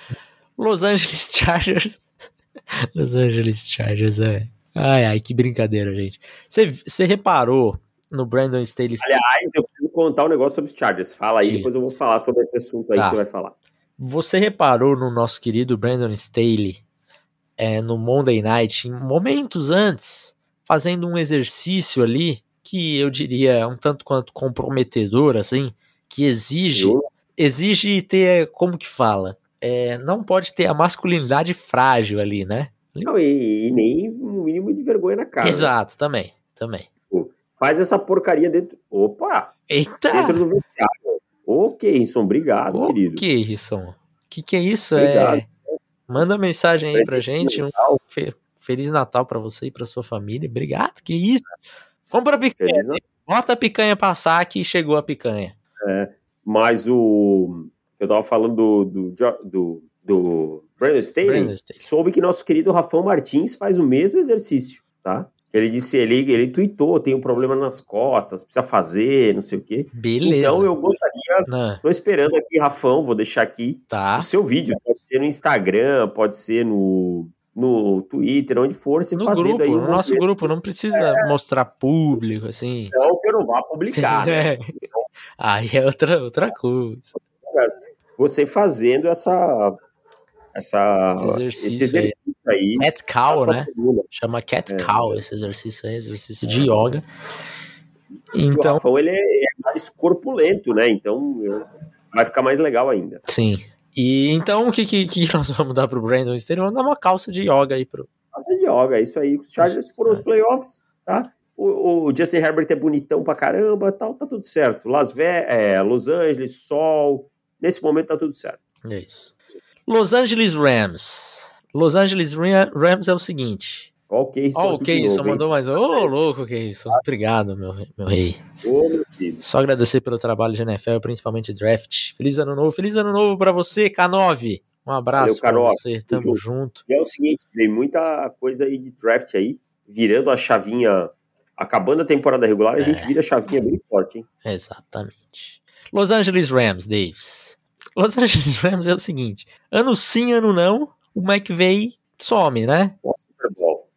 Los Angeles Chargers. Los Angeles Chargers, é. Ai, ai, que brincadeira, gente. Você reparou no Brandon Staley? Aliás, eu preciso contar um negócio sobre os Chargers. Fala aí, Sim. depois eu vou falar sobre esse assunto aí tá. que você vai falar. Você reparou no nosso querido Brandon Staley é, no Monday Night, momentos antes, fazendo um exercício ali que eu diria um tanto quanto comprometedor, assim, que exige exige ter, como que fala? É, não pode ter a masculinidade frágil ali, né? Não, e, e nem um mínimo de vergonha na cara. Né? Exato, também, também. Faz essa porcaria dentro. Opa! Eita! Dentro do vestiário. Ô, Keirson, obrigado, Ô, querido. Keirson, o que, que é isso? Obrigado. É... Manda mensagem aí pra gente. Um fe... Feliz Natal pra você e pra sua família. Obrigado, que isso. Compra picanha. Bota a picanha passar que chegou a picanha. É, mas o. Eu tava falando do, do, do, do Brandon Staley, soube que nosso querido Rafão Martins faz o mesmo exercício, tá? Ele disse, ele, ele tweetou, tem um problema nas costas, precisa fazer, não sei o quê. Beleza. Então eu gostaria, não. tô esperando aqui, Rafão, vou deixar aqui tá. o seu vídeo. Pode ser no Instagram, pode ser no, no Twitter, onde for, se no fazendo grupo, aí. No nosso grupo, não precisa é. mostrar público, assim. Não que eu não vá publicar, né? Aí é outra, outra coisa. Você fazendo essa. essa esse exercício, esse exercício aí. aí. Cat Cow, né? Chama Cat é. Cow esse exercício aí, exercício de yoga. Então, o Rafão, ele é, é mais corpulento, né? Então vai ficar mais legal ainda. Sim. E então o que, que, que nós vamos dar pro Brandon Staley? Vamos dar uma calça de yoga aí pro. Calça de yoga, isso aí. Os Chargers foram os playoffs, tá? O, o, Justin Herbert é bonitão pra caramba, tal, tá tudo certo. Las Ve é, Los Angeles, sol. Nesse momento tá tudo certo. É isso. Los Angeles Rams. Los Angeles Rams é o seguinte. Que é isso? Ó, o isso? Mandou mais. Ô, oh, louco, que isso. Obrigado, meu, meu rei. Ô, meu filho. Só agradecer pelo trabalho de NFL, principalmente draft. Feliz ano novo. Feliz ano novo pra você, K9. Um abraço pra você. Tamo junto. E é o seguinte, tem muita coisa aí de draft aí, virando a chavinha acabando a temporada regular, a é. gente vira a chavinha bem forte, hein? Exatamente. Los Angeles Rams, Davis. Los Angeles Rams é o seguinte: ano sim, ano não, o McVay some, né?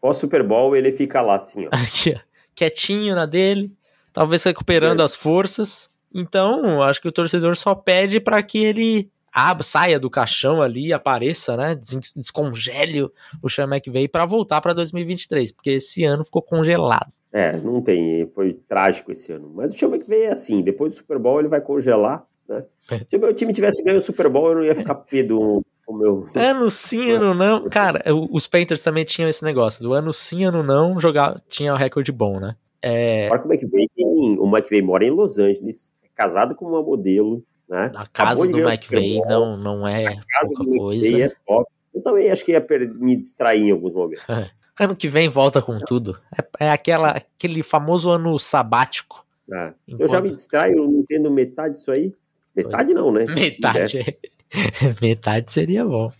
Pós-Super Bowl. Ele fica lá assim, ó. Aqui. Quietinho na dele, talvez recuperando é. as forças. Então, acho que o torcedor só pede para que ele ah, saia do caixão ali, apareça, né? Descongele o Sean McVay para voltar para 2023, porque esse ano ficou congelado. É, não tem, foi trágico esse ano. Mas o Sean McVay é assim, depois do Super Bowl ele vai congelar, né? É. Se o meu time tivesse ganho o Super Bowl, eu não ia ficar pé do o meu... Ano sim, ano não. Cara, os Panthers também tinham esse negócio, do ano sim, ano não, jogar, tinha um recorde bom, né? É... Agora que o McVay tem, o McVay mora em Los Angeles, é casado com uma modelo, né? A casa do McVay não, não é a casa do coisa. McVay é top. Eu também acho que ia me distrair em alguns momentos. Ano que vem volta com tudo. É, é aquela, aquele famoso ano sabático. É. Enquanto... Eu já me distraio, eu não entendo metade disso aí. Metade não, né? Metade. metade seria bom.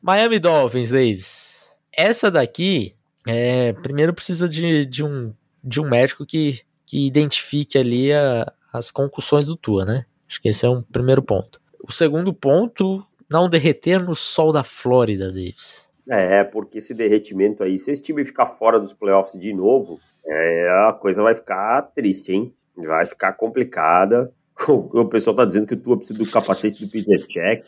Miami Dolphins, Davis. Essa daqui, é, primeiro precisa de, de, um, de um médico que, que identifique ali a, as concussões do Tua, né? Acho que esse é um primeiro ponto. O segundo ponto, não derreter no sol da Flórida, Davis. É, porque esse derretimento aí, se esse time ficar fora dos playoffs de novo, é, a coisa vai ficar triste, hein? Vai ficar complicada. O pessoal tá dizendo que o Tua precisa do capacete do Peter Check.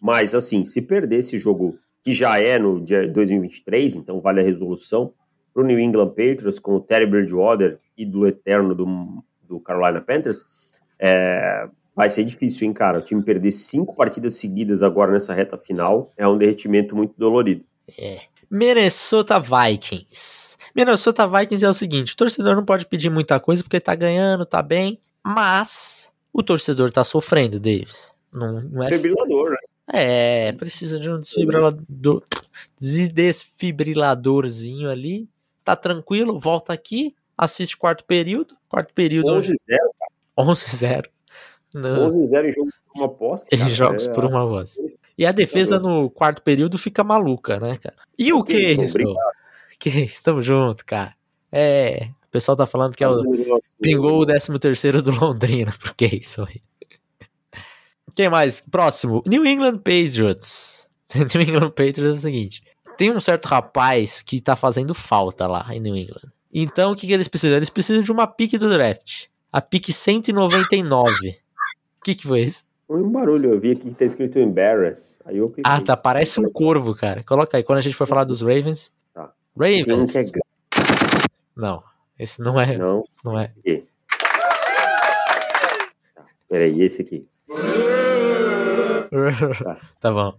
Mas, assim, se perder esse jogo, que já é no dia 2023, então vale a resolução, pro New England Patriots, com o Terry Bridgewater, ídolo eterno do, do Carolina Panthers, é, vai ser difícil, hein, cara? O time perder cinco partidas seguidas agora nessa reta final é um derretimento muito dolorido. É. Minnesota Vikings. Minnesota Vikings é o seguinte: o torcedor não pode pedir muita coisa porque tá ganhando, tá bem, mas o torcedor tá sofrendo, Davis. Não, não é... Desfibrilador, né? É, precisa de um desfibrilador, desfibriladorzinho ali. Tá tranquilo, volta aqui, assiste quarto período. Quarto período. 11-0, cara. 11-0. 11-0 em jogos por uma posse. Em jogos é, por uma posse. E a defesa no quarto período fica maluca, né, cara? E o que isso? Que estamos juntos, cara. É. O pessoal tá falando que é o, pingou o 13 terceiro do Londrina. Por que isso aí? Quem mais? Próximo. New England Patriots. New England Patriots é o seguinte. Tem um certo rapaz que tá fazendo falta lá em New England. Então, o que, que eles precisam? Eles precisam de uma pique do draft. A pique 199. O que, que foi isso? Um barulho, eu vi aqui que tá escrito embarrass. Aí eu ah, tá, parece um corvo, cara. Coloca aí, quando a gente for falar dos Ravens. Tá. Ravens. É... Não, esse não é. Não, não é. Tá, peraí, esse aqui. tá. tá bom.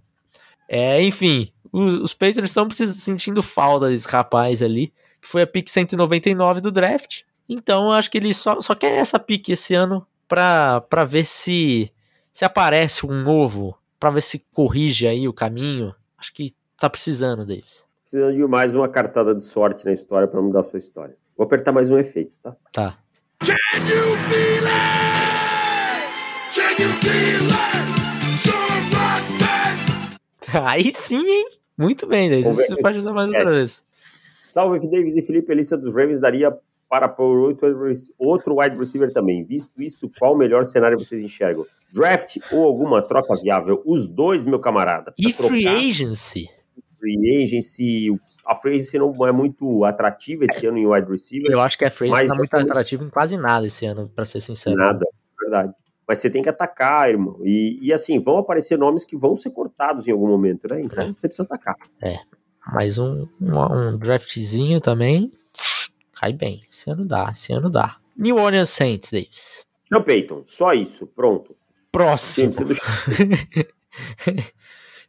É, enfim, os, Patriots estão sentindo falta desse rapaz ali, que foi a pick 199 do draft. Então, eu acho que ele só, só quer essa pick esse ano para ver se se aparece um novo, para ver se corrige aí o caminho. Acho que tá precisando, Davis. Precisando de mais uma cartada de sorte na história para mudar a sua história. Vou apertar mais um efeito, tá? Tá. Can you feel it? Can you feel it? Aí sim, hein? Muito bem, Davis. Você pode usar mais outra vez. Salve, Davis e Felipe. A lista dos Ravens daria para pôr outro wide receiver também. Visto isso, qual o melhor cenário vocês enxergam? Draft ou alguma troca viável? Os dois, meu camarada. E free agency? Free agency. A agency não é muito atrativa esse ano em wide receiver. Eu acho que a agency não é muito atrativa em quase nada esse ano, para ser sincero. Nada, verdade. Mas você tem que atacar, irmão. E, e assim, vão aparecer nomes que vão ser cortados em algum momento, né? Então é. você precisa atacar. É. Mais um, um, um draftzinho também cai bem. Esse ano dá, esse ano dá. New Orleans Saints, Davis. Sean Peyton, só isso, pronto. Próximo. Do...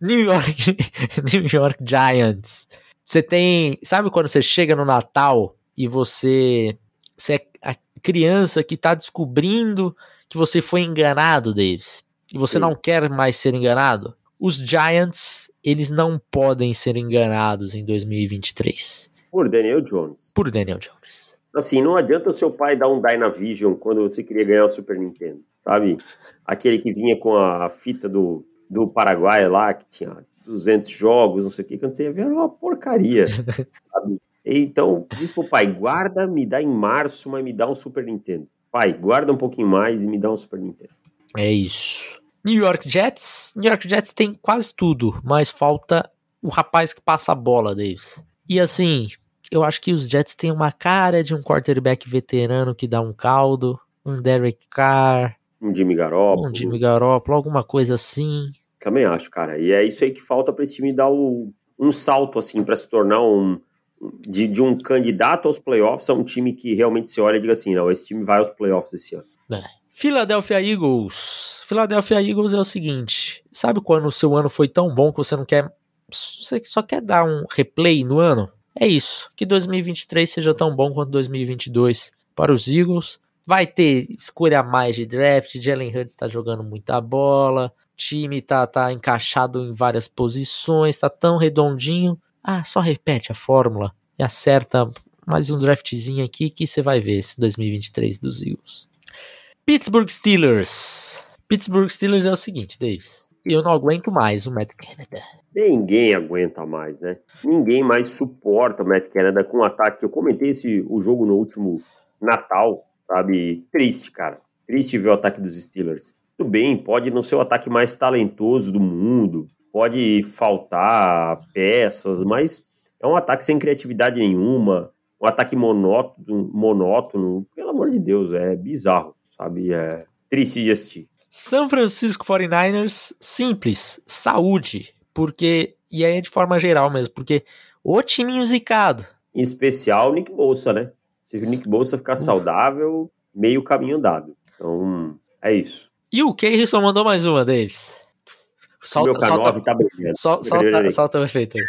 New York, New York Giants. Você tem, sabe quando você chega no Natal e você, você é a criança que tá descobrindo que você foi enganado, Davis, e você Sim. não quer mais ser enganado? Os Giants, eles não podem ser enganados em 2023. Por Daniel Jones. Por Daniel Jones. Assim, não adianta o seu pai dar um Dynavision quando você queria ganhar o Super Nintendo, sabe? Aquele que vinha com a fita do, do Paraguai lá, que tinha 200 jogos, não sei o que, quando você ia ver era uma porcaria, sabe? Então, diz pro pai, guarda, me dá em março, mas me dá um Super Nintendo. Pai, guarda um pouquinho mais e me dá um Super Nintendo. É isso. New York Jets. New York Jets tem quase tudo, mas falta o rapaz que passa a bola, Davis. E assim, eu acho que os Jets têm uma cara de um quarterback veterano que dá um caldo, um Derek Carr, um Jimmy Garoppolo, um Jimmy Garoppolo, alguma coisa assim. Também acho, cara. E é isso aí que falta para esse time dar o, um salto assim para se tornar um de, de, um candidato aos playoffs a um time que realmente se olha e diga assim, não, esse time vai aos playoffs esse ano. É. Philadelphia Eagles. Philadelphia Eagles é o seguinte, sabe quando o seu ano foi tão bom que você não quer você só quer dar um replay no ano? É isso. Que 2023 seja tão bom quanto 2022 para os Eagles. Vai ter escolha mais de draft. Jalen Hurts está jogando muita bola. Time tá, tá encaixado em várias posições. Tá tão redondinho. Ah, só repete a fórmula e acerta mais um draftzinho aqui que você vai ver esse 2023 dos Eagles. Pittsburgh Steelers. Pittsburgh Steelers é o seguinte, Davis. Eu não aguento mais o Matt Canada. Ninguém aguenta mais, né? Ninguém mais suporta o Matt Canada com o ataque. Eu comentei esse, o jogo no último Natal, sabe? Triste, cara. Triste ver o ataque dos Steelers. Tudo bem, pode não ser o ataque mais talentoso do mundo, pode faltar peças, mas é um ataque sem criatividade nenhuma, um ataque monótono, monótono. Pelo amor de Deus, é bizarro, sabe? É triste de assistir. São Francisco 49ers, simples, saúde, porque, e aí é de forma geral mesmo, porque o time zicado. Em especial o Nick Bolsa, né? Se o Nick Bolsa ficar saudável, meio caminho andado. Então, é isso. E o Keirson mandou mais uma, Davis. Solta, meu K9 solta, tá brilhando. Sol, solta, solta o efeito aí.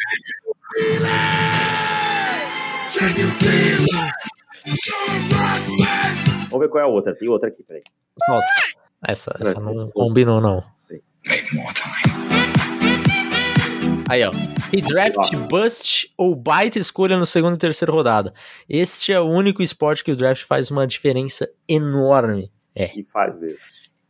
Vamos ver qual é a outra. Tem outra aqui, peraí. Solta. Essa, essa não, não combinou, não. Aí, ó. E draft bust ou baita escolha no segundo e terceiro rodada. Este é o único esporte que o draft faz uma diferença enorme. É. E faz mesmo.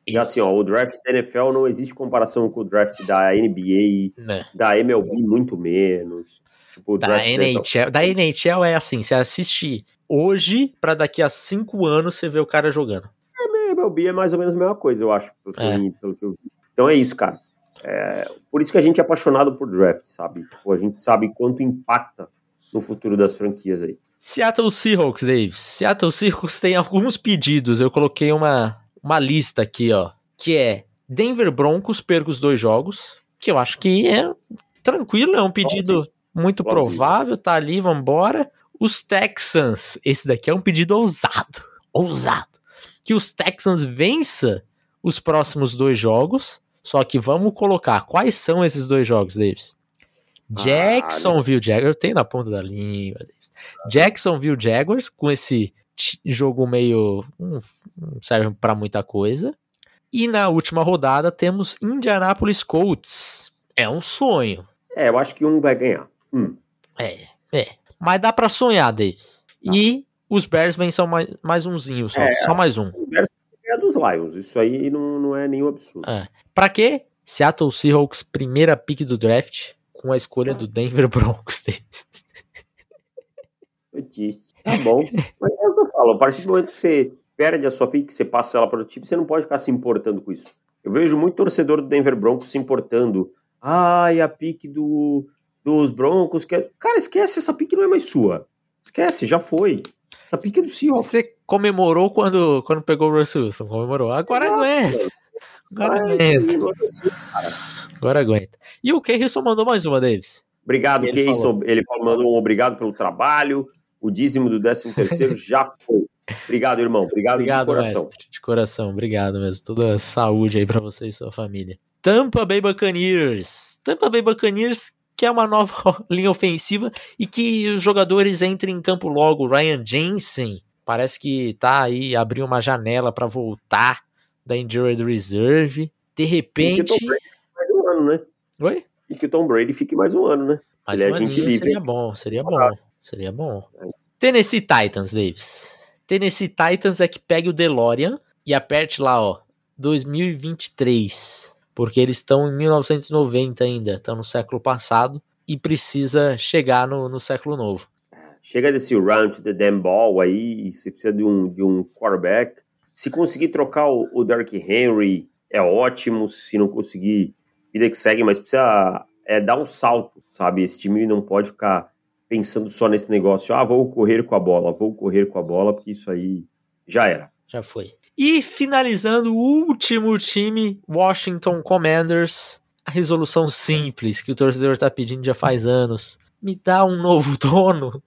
E assim, ó, o draft da NFL não existe comparação com o draft da NBA, não. Né. da MLB muito menos. Tipo, da NHL, da NHL é assim, você assiste hoje para daqui a cinco anos você ver o cara jogando. É, MLB é mais ou menos a mesma coisa, eu acho, pelo, é. pelo que eu vi. Então é isso, cara. É, por isso que a gente é apaixonado por draft, sabe? Tipo, a gente sabe quanto impacta no futuro das franquias aí. Seattle Seahawks, Dave. Seattle Seahawks tem alguns pedidos. Eu coloquei uma, uma lista aqui, ó. Que é Denver Broncos perca os dois jogos. Que eu acho que é tranquilo, é um pedido muito provável. Tá ali, vambora. Os Texans. Esse daqui é um pedido ousado. Ousado. Que os Texans vença os próximos dois jogos. Só que vamos colocar quais são esses dois jogos, Davis. Jacksonville Jaguars, eu tenho na ponta da língua, Davis. Jacksonville Jaguars com esse jogo meio não serve para muita coisa. E na última rodada temos Indianapolis Colts. É um sonho. É, eu acho que um vai ganhar. Hum. É, é. Mas dá para sonhar, Davis. Tá. E os Bears vêm só mais, mais umzinho, só, é, só mais um. Os Bears é dos Lions, isso aí não, não é nenhum absurdo. É. Pra quê? Seattle Seahawks, primeira pick do draft, com a escolha do Denver Broncos. Tá bom. Mas é o que eu falo, a partir do momento que você perde a sua pick, que você passa ela para o time, você não pode ficar se importando com isso. Eu vejo muito torcedor do Denver Broncos se importando. Ai, a pick do, dos Broncos. Que... É, cara, esquece, essa pick não é mais sua. Esquece, já foi. Essa pick é do Seahawks. Você comemorou quando, quando pegou o Russell Wilson, comemorou. Agora Exato, não é. Agora aguenta. Agora aguenta. E o Keirson mandou mais uma, Davis. Obrigado, Keirson. Ele mandou um obrigado pelo trabalho. O dízimo do 13 terceiro já foi. Obrigado, irmão. Obrigado, obrigado de coração. Mestre, de coração, obrigado mesmo. Toda saúde aí para você e sua família. Tampa Bay Buccaneers. Tampa Bay Buccaneers que é uma nova linha ofensiva e que os jogadores entrem em campo logo. Ryan Jensen parece que tá aí, abriu uma janela para voltar da Injured Reserve. De repente. E que Tom Brady mais um ano, né? Oi? E que o Tom Brady fique mais um ano, né? Mais Ele é gente livre. Seria bom, seria bom. Seria bom. Tennessee Titans, Davis. Tennessee Titans é que pegue o DeLorean e aperte lá, ó. 2023. Porque eles estão em 1990 ainda, estão no século passado e precisa chegar no, no século novo. Chega desse to the damn ball aí, você precisa de um, de um quarterback se conseguir trocar o, o Dark Henry, é ótimo. Se não conseguir, vida que segue, mas precisa é, dar um salto, sabe? Esse time não pode ficar pensando só nesse negócio. Ah, vou correr com a bola, vou correr com a bola, porque isso aí já era. Já foi. E finalizando o último time, Washington Commanders. A resolução simples que o torcedor está pedindo já faz anos. Me dá um novo dono,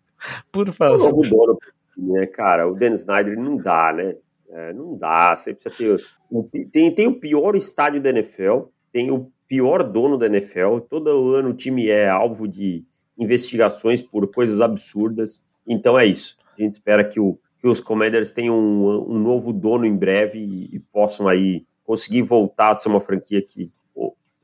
por favor. Um novo dono, né, cara? O Dan Snyder não dá, né? É, não dá, você precisa ter. Tem, tem o pior estádio da NFL, tem o pior dono da NFL. Todo ano o time é alvo de investigações por coisas absurdas. Então é isso. A gente espera que, o, que os Commanders tenham um, um novo dono em breve e, e, possam aí conseguir voltar a ser uma franquia que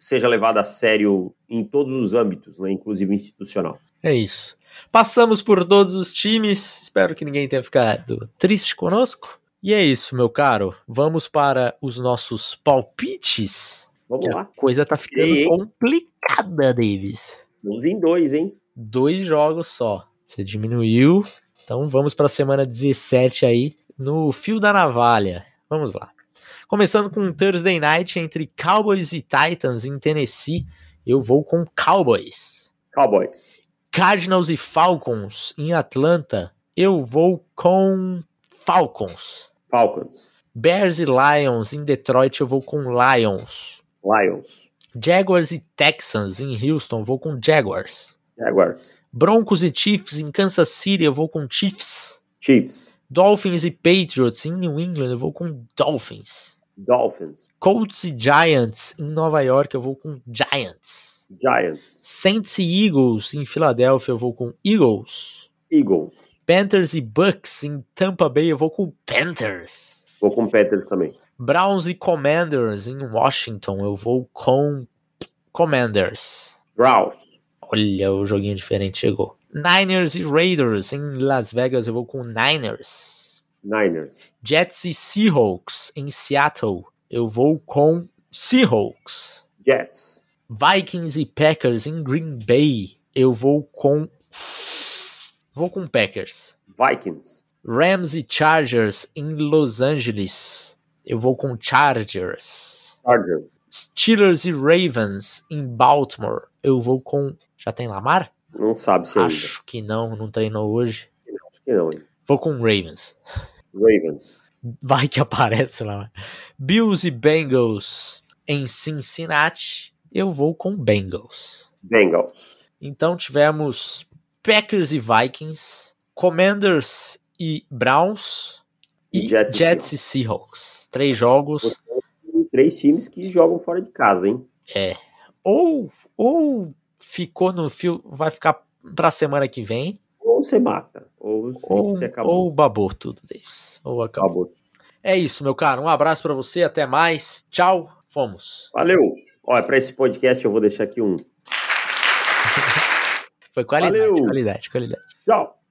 seja levada a sério em todos os âmbitos, né, inclusive institucional. É isso. Passamos por todos os times. Espero que ninguém tenha ficado triste conosco. E é isso, meu caro. Vamos para os nossos palpites. Vamos lá. A coisa tá ficando E hein? complicada, Davis. Vamos em dois, hein? Dois jogos só. Você diminuiu. Então vamos para a semana 17 aí, no fio da navalha. Vamos lá. Começando com um Thursday Night entre Cowboys e Titans em Tennessee. Eu vou com Cowboys. Cowboys. Cardinals e Falcons em Atlanta. Eu vou com Falcons. Falcons. Bears e Lions em Detroit. Eu vou com Lions. Lions. Jaguars e Texans em Houston. Eu vou com Jaguars. Jaguars. Broncos e Chiefs em Kansas City. Eu vou com Chiefs. Chiefs. Dolphins e Patriots em New England. Eu vou com Dolphins. Dolphins. Colts e Giants em Nova York. Eu vou com Giants. Giants. Saints e Eagles em Filadélfia. Eu vou com Eagles. Eagles. Panthers e Bucks em Tampa Bay, eu vou com Panthers. Vou com Panthers também. Browns e Commanders em Washington, eu vou com Commanders. Browns. Olha, o joguinho diferente chegou. Niners e Raiders em Las Vegas, eu vou com Niners. Niners. Jets e Seahawks em Seattle, eu vou com Seahawks. Jets. Vikings e Packers em Green Bay, eu vou com vou com Packers. Vikings. Rams e Chargers em Los Angeles. Eu vou com Chargers. Chargers. Steelers e Ravens em Baltimore. Eu vou com. Já tem Lamar? Não sabe se ainda. Acho que não, não treinou hoje. Acho que não, hein? Vou com Ravens. Ravens. Vai que aparece lá. Bills e Bengals em Cincinnati. Eu vou com Bengals. Bengals. Então tivemos Packers e Vikings, Commanders e Browns E Jets e e Seahawks. Três jogos. E três times que jogam fora de casa, hein? É. Ou, ou ficou no fio, vai ficar pra semana que vem, Ou você mata. Ou você, ou, você acabou. ou babou tudo, Davis. Ou acabou. acabou. É isso, meu caro. Um abraço pra você, até mais. Tchau, fomos. Valeu. Olha, para esse podcast eu vou deixar aqui um Foi qualidade, Valeu. qualidade, qualidade. tchau.